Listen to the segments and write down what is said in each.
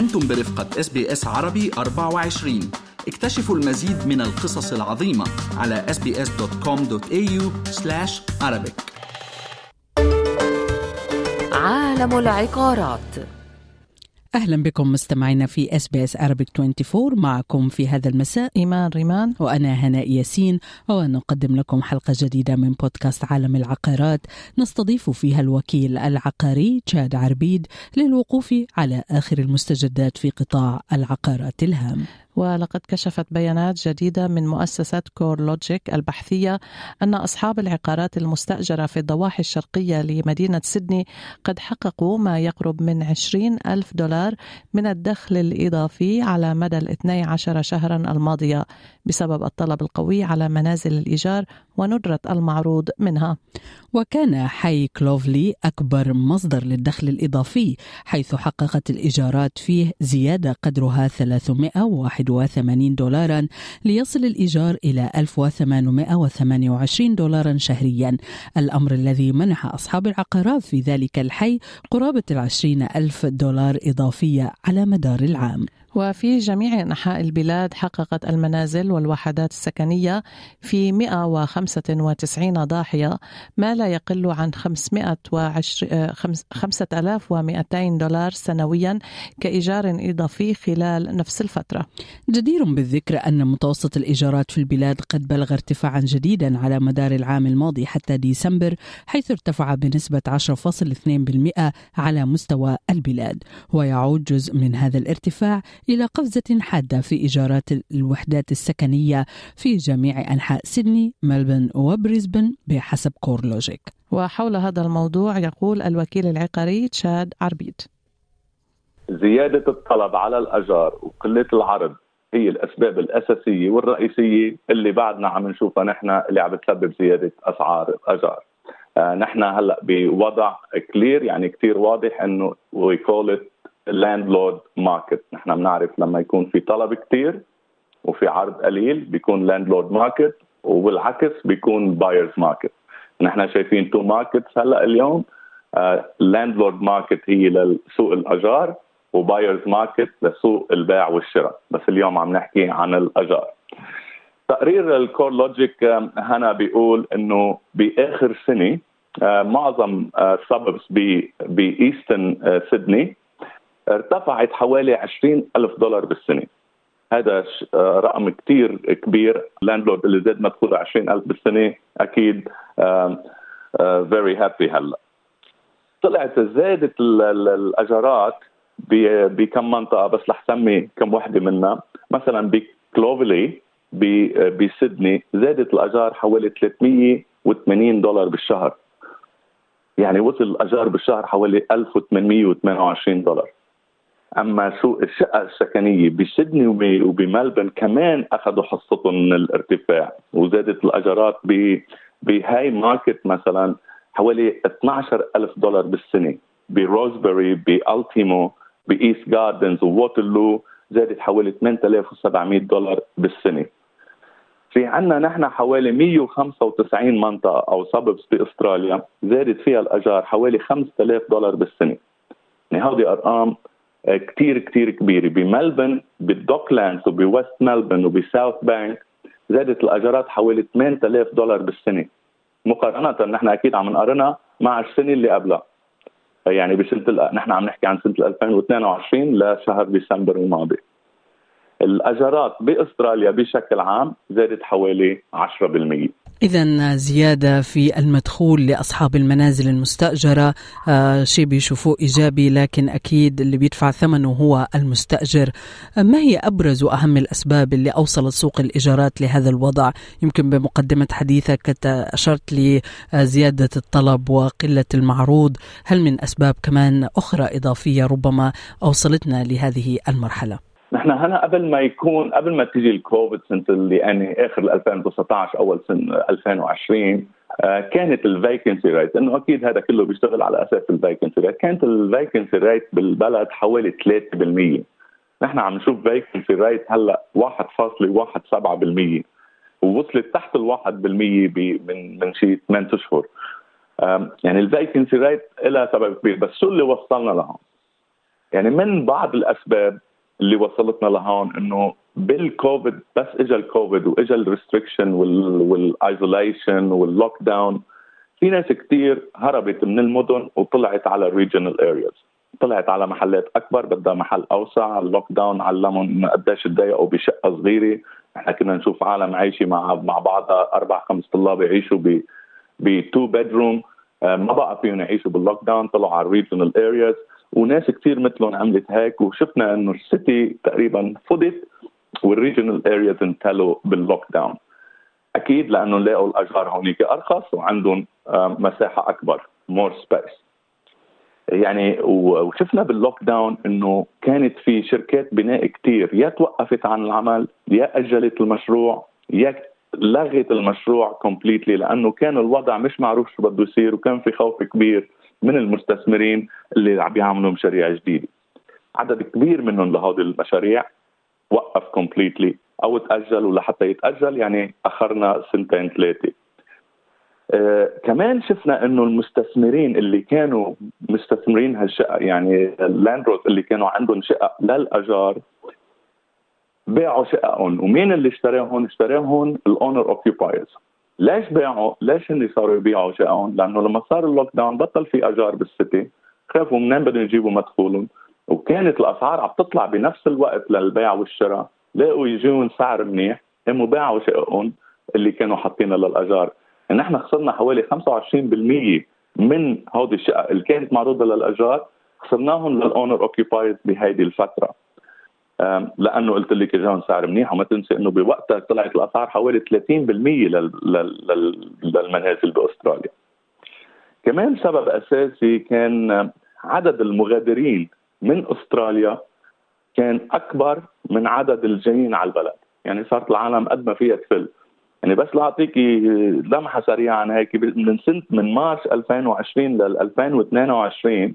أنتم برفقة SBS عربي 24 اكتشفوا المزيد من القصص العظيمة على sbs.com.au Arabic. عالم العقارات. أهلا بكم مستمعينا في SBS Arabic 24 معكم في هذا المساء إيمان ريمان. وأنا هناء ياسين ونقدم لكم حلقة جديدة من بودكاست عالم العقارات. نستضيف فيها الوكيل العقاري تشاد عربيد للوقوف على آخر المستجدات في قطاع العقارات الهام. ولقد كشفت بيانات جديدة من مؤسسة كور لوجيك البحثية أن أصحاب العقارات المستأجرة في الضواحي الشرقية لمدينة سيدني قد حققوا ما يقرب من 20 ألف دولار من الدخل الإضافي على مدى الاثني عشر شهرا الماضية بسبب الطلب القوي على منازل الإيجار وندرة المعروض منها. وكان حي كلوفلي أكبر مصدر للدخل الإضافي حيث حققت الإيجارات فيه زيادة قدرها 381 دولارا ليصل الإيجار إلى 1828 دولارا شهريا. الأمر الذي منح أصحاب العقارات في ذلك الحي قرابة العشرين ألف دولار إضافية على مدار العام. وفي جميع أنحاء البلاد حققت المنازل والوحدات السكنية في 195 ضاحية ما لا يقل عن 5200 دولار سنويا كإيجار إضافي خلال نفس الفترة. جدير بالذكر أن متوسط الإيجارات في البلاد قد بلغ ارتفاعا جديدا على مدار العام الماضي حتى ديسمبر حيث ارتفع بنسبة 10.2% على مستوى البلاد. ويعود جزء من هذا الارتفاع إلى قفزة حادة في إيجارات الوحدات السكنية في جميع أنحاء سيدني، ملبن وبريسبن بحسب كور لوجيك. وحول هذا الموضوع يقول الوكيل العقاري تشاد عربيد. زيادة الطلب على الأجار وقلة العرض هي الأسباب الأساسية والرئيسية اللي بعدنا عم نشوفها نحن اللي عم تسبب زيادة أسعار الأجار. آه نحن هلأ بوضع clear يعني كثير واضح إنه we call landlord market نحن بنعرف لما يكون في طلب كثير وفي عرض قليل بيكون landlord market وبالعكس بيكون buyers market نحن شايفين two markets هلا اليوم landlord uh, market هي لسوق الأجار و buyers market لسوق البيع والشراء. بس اليوم عم نحكي عن الأجار. تقرير ال CoreLogic هنا بيقول إنه بآخر سنة uh, معظم suburbs uh, ب Eastern Sydney ارتفعت حوالي 20 ألف دولار بالسنة. هذا رقم كتير كبير. landlord اللي زاد مدخوله 20 ألف بالسنة أكيد very happy هلا. طلعت زادت الأجارات بكم منطقة بس رح سمي كم وحدة منها. مثلا بكلوفلي بسيدني زادت الأجار حوالي 380 دولار بالشهر. يعني وصل الأجار بالشهر حوالي 1828 دولار. أما سوق الشقة السكنية بسيدني وبملبن كمان أخذوا حصتهم من الارتفاع وزادت الأجارات بهاي ماركت مثلا حوالي 12 ألف دولار بالسنة بروزبري بألتيمو ب Eastgardens و Waterloo زادت حوالي 8700 دولار بالسنة. في عنا نحن حوالي 195 منطقة أو suburbs بأستراليا زادت فيها الأجار حوالي 5000 دولار بالسنة. يعني هذه أرقام كتير كتير كبيرة. بملبن بال Docklands وب West Melbourne وب Southbank زادت الأجارات حوالي 8000 دولار بالسنة. مقارنة نحن أكيد عم نقارنها مع السنة اللي قبلها. يعني بسنة نحن عم نحكي عن سنة 2022 لشهر ديسمبر الماضي. الأجارات بأستراليا بشكل عام زادت حوالي 10% إذا زيادة في المدخول لأصحاب المنازل المستأجرة. آه شيء بيشوفوه إيجابي لكن أكيد اللي بيدفع ثمنه هو المستأجر. آه ما هي أبرز وأهم الأسباب اللي أوصلت سوق الإيجارات لهذا الوضع؟ يمكن بمقدمة حديثك أشرت لزيادة الطلب وقلة المعروض. هل من أسباب كمان أخرى إضافية ربما أوصلتنا لهذه المرحلة؟ نحن هنا قبل ما يكون قبل ما تيجي الكوفيد سنة اللي يعني آخر 2019 أول سنة 2020 آه كانت ال vacancy rate إنه أكيد هذا كله بيشتغل على أساس ال vacancy rate كانت ال vacancy rate بالبلد حوالي 3% نحن عم نشوف vacancy rate هلا 1.17% ووصلت تحت ال 1% من من شيء 8 أشهر يعني ال vacancy rate لها سبب كبير بس شو اللي وصلنا لهون؟ يعني من بعض الأسباب اللي وصلتنا لهون إنه بالكوفيد بس اجى الكوفيد واجى ال restriction وال isolation وال lockdown في ناس كثير هربت من المدن وطلعت على ال regional areas طلعت على محلات أكبر بدها محل أوسع ال lockdown علمهم قديش تضايقوا بشقة صغيرة. إحنا كنا نشوف عالم عايشة مع مع بعضها أربع خمس طلاب يعيشوا ب ب two bedroom ما بقى فيهم يعيشوا بال lockdown طلعوا على ال regional areas وناس كثير مثلهم عملت هيك وشفنا إنه ال city تقريبا فضت وال regional areas انتلوا بال lockdown أكيد لأنه لقوا الاجار هونيك أرخص وعندهم مساحة أكبر more space يعني وشفنا بال lockdown إنه كانت في شركات بناء كثير يا توقفت عن العمل يا أجلت المشروع يا لغت المشروع completely لأنه كان الوضع مش معروف شو بده يصير وكان في خوف كبير. من المستثمرين اللي عم بيعملوا مشاريع جديدة. عدد كبير منهم لهذه المشاريع وقف completely أو تأجل ولحتى يتأجل يعني أخرنا سنتين ثلاثة. آه كمان شفنا إنه المستثمرين اللي كانوا مستثمرين هالشقق يعني ال landlords اللي كانوا عندهم شقق للأجار باعوا شققهم ومين اللي اشتراهم؟ اشتراهم ال owner occupiers ليش باعوا؟ ليش هن صاروا يبيعوا شققهم؟ لأنه لما صار ال lockdown بطل في اجار بال city. خافوا منين بدهم يجيبوا مدخولهم؟ وكانت الأسعار عم تطلع بنفس الوقت للبيع والشراء. لقوا يجيهم سعر منيح قاموا باعوا شققهم اللي كانوا حاطينها للاجار نحن خسرنا حوالي 25% من هودي الشقق اللي كانت معروضة للاجار خسرناهم للأونر اوكيبايد بهيدي الفترة. لأنه قلت لك اجاهم سعر منيح وما تنسي إنه بوقتها طلعت الأسعار حوالي 30% للمنازل بأستراليا. كمان سبب أساسي كان عدد المغادرين من أستراليا كان أكبر من عدد الجايين على البلد، يعني صارت العالم قد ما فيها تفل. يعني بس لاعطيكي لمحة سريعة عن هيك من سنة من مارس 2020 لل 2022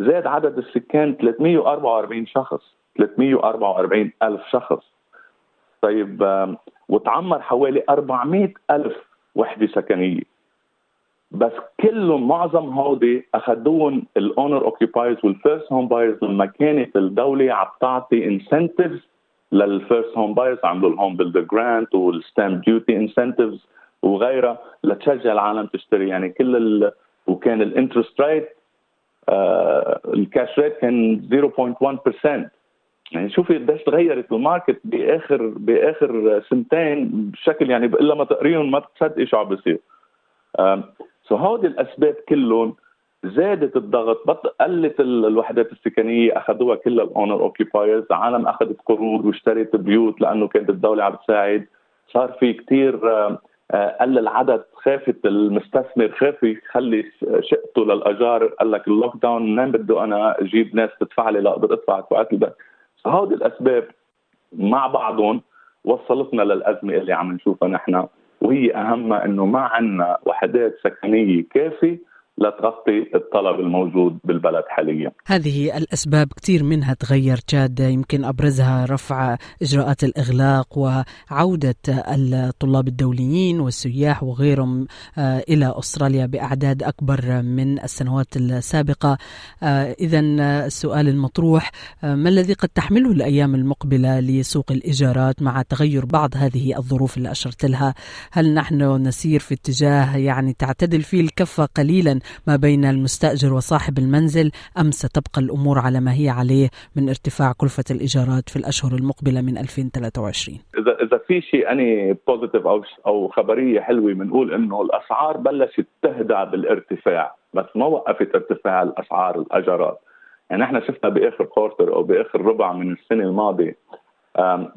زاد عدد السكان 344 شخص 344 ألف شخص. طيب وتعمر حوالي 400 ألف وحدة سكنية. بس كلهم معظم هودي اخذوهم ال owner occupiers وال first home buyers لما كانت الدولة عم تعطي incentives لل first home buyers عملوا ال home builder grant وال stamp duty incentives وغيرها لتشجع العالم تشتري. يعني كل ال... وكان ال interest rate ال cash rate كان 0.1% يعني شوفي قديش تغيرت ال market بآخر بآخر سنتين بشكل يعني إلا ما تقريهم ما بتصدقي شو عم بيصير. so هودي الأسباب كلهم زادت الضغط بط قلت الوحدات السكنية أخذوها كلها ال owner occupiers عالم أخذت قروض واشترت بيوت لأنه كانت الدولة عم تساعد صار في كثير قل العدد خافت المستثمر خاف يخلي شقته للأجار قال لك ال lockdown منين بده أنا أجيب ناس تدفع لي لاقدر أدفع وقت هودي الأسباب مع بعضهم وصلتنا للأزمة اللي عم نشوفها نحن وهي اهمها إنه ما عندنا وحدات سكنية كافية لتغطي الطلب الموجود بالبلد حاليا. هذه الأسباب كثير منها تغير تشاد يمكن أبرزها رفع إجراءات الإغلاق وعودة الطلاب الدوليين والسياح وغيرهم إلى أستراليا بأعداد أكبر من السنوات السابقة. إذا السؤال المطروح ما الذي قد تحمله الأيام المقبلة لسوق الإيجارات مع تغير بعض هذه الظروف اللي أشرت لها؟ هل نحن نسير في اتجاه يعني تعتدل فيه الكفة قليلا ما بين المستأجر وصاحب المنزل. أم ستبقى الأمور على ما هي عليه من ارتفاع كلفة الإيجارات في الأشهر المقبلة من 2023 إذا إذا في شيء any positive أو أو خبرية حلوة بنقول إنه الأسعار بلشت تهدى بالارتفاع بس ما وقفت ارتفاع الأسعار الأجارات. يعني إحنا شفنا بآخر quarter أو بآخر ربع من السنة الماضية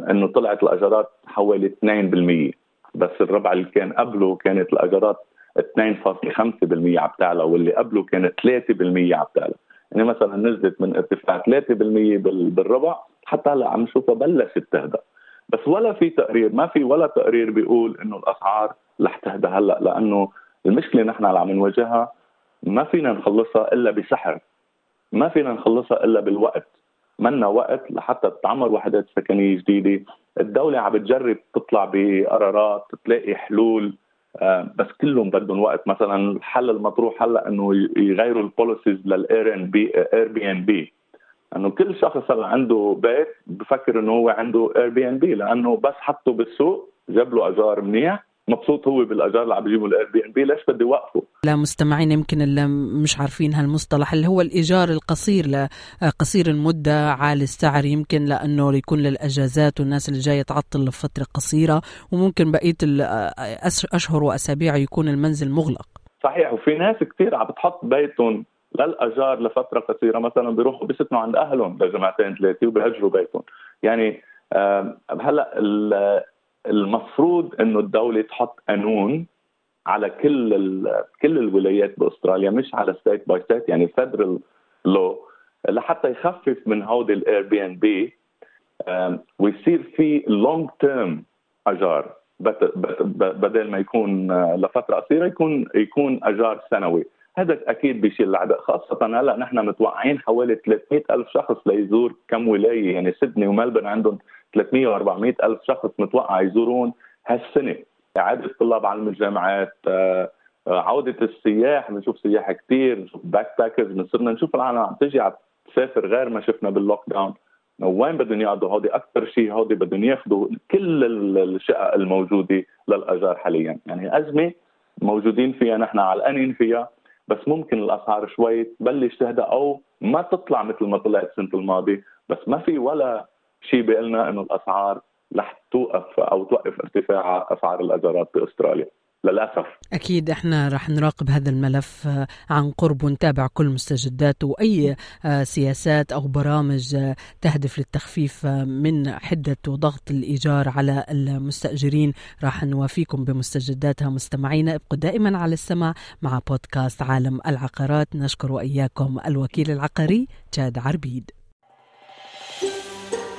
إنه طلعت الأجارات حوالي 2% بس الربع اللي كان قبله كانت الأجارات 2.5% عم تعلى واللي قبله كانت 3% عم تعلى يعني مثلا نزلت من ارتفاع 3% بالربع حتى هلأ عم نشوفها بلشت تهدى بس ولا في تقرير ما في ولا تقرير بيقول إنه الأسعار رح تهدى هلأ لأنه المشكلة نحن اللي عم نواجهها ما فينا نخلصها إلا بسحر. ما فينا نخلصها إلا بالوقت. منا وقت لحتى تتعمر وحدات سكنية جديدة. الدولة عم بتجرب تطلع بقرارات تلاقي حلول. بس كلهم بدهم وقت. مثلا الحل المطروح هلأ إنه يغيروا ال policies لل Air n B Airbnb إنه كل شخص هلأ عنده بيت بفكر إنه هو عنده Airbnb لأنه بس حطه بالسوق جاب له اجار منيح مبسوط هو بالأجار اللي عم بيجيبوا ال Airbnb ليش بدي وقفه؟ لا مستمعين يمكن اللي مش عارفين هالمصطلح اللي هو الإيجار القصير قصير المدة عالي السعر يمكن لأنه يكون للأجازات والناس اللي جاية تعطل لفترة قصيرة وممكن بقية الاشهر وأسابيع يكون المنزل مغلق. صحيح وفي ناس كثير عم بتحط بيتهم للأجار لفترة قصيرة مثلا بيروحوا بيسكنوا عند أهلهم لجمعتين ثلاثة وبيهجروا بيتهم. يعني هلأ المفروض إنه الدولة تحط قانون على كل كل الولايات بأستراليا مش على state by state يعني federal law لحتى يخفف من هودي ال Airbnb ويصير في long term أجار. بدل ما يكون لفترة قصيرة يكون يكون أجار سنوي. هذا أكيد بيشيل العبء خاصة هلأ نحن متوقعين حوالي 300 ألف شخص ليزور كم ولاية. يعني سيدني وملبن عندهم 300 و400 ألف شخص متوقع يزورون هالسنة. إعادة الطلاب على الجامعات آه، آه، عودة السياح بنشوف سياح كثير backpackers صرنا نشوف العالم عم تجي عم تسافر غير ما شفنا بال lockdown وين بدهم يقعدوا هودي أكثر شيء هودي بدهم ياخذوا كل الشقق الموجودة للأجار حاليا. يعني أزمة موجودين فيها نحن علقانين فيها بس ممكن الأسعار شوي تبلش تهدى أو ما تطلع مثل ما طلعت السنة الماضية. بس ما في ولا شيء بيقول لنا إنه الأسعار رح توقف أو توقف ارتفاع أسعار الاجارات بأستراليا للأسف. أكيد إحنا رح نراقب هذا الملف آه، عن قرب ونتابع كل مستجداته وأي آه، سياسات أو برامج آه، تهدف للتخفيف من حدة وضغط الإيجار على المستأجرين. راح نوافيكم بمستجداتها. مستمعينا ابقوا دائما على السمع مع بودكاست عالم العقارات. نشكر وإياكم الوكيل العقاري جاد عربيد.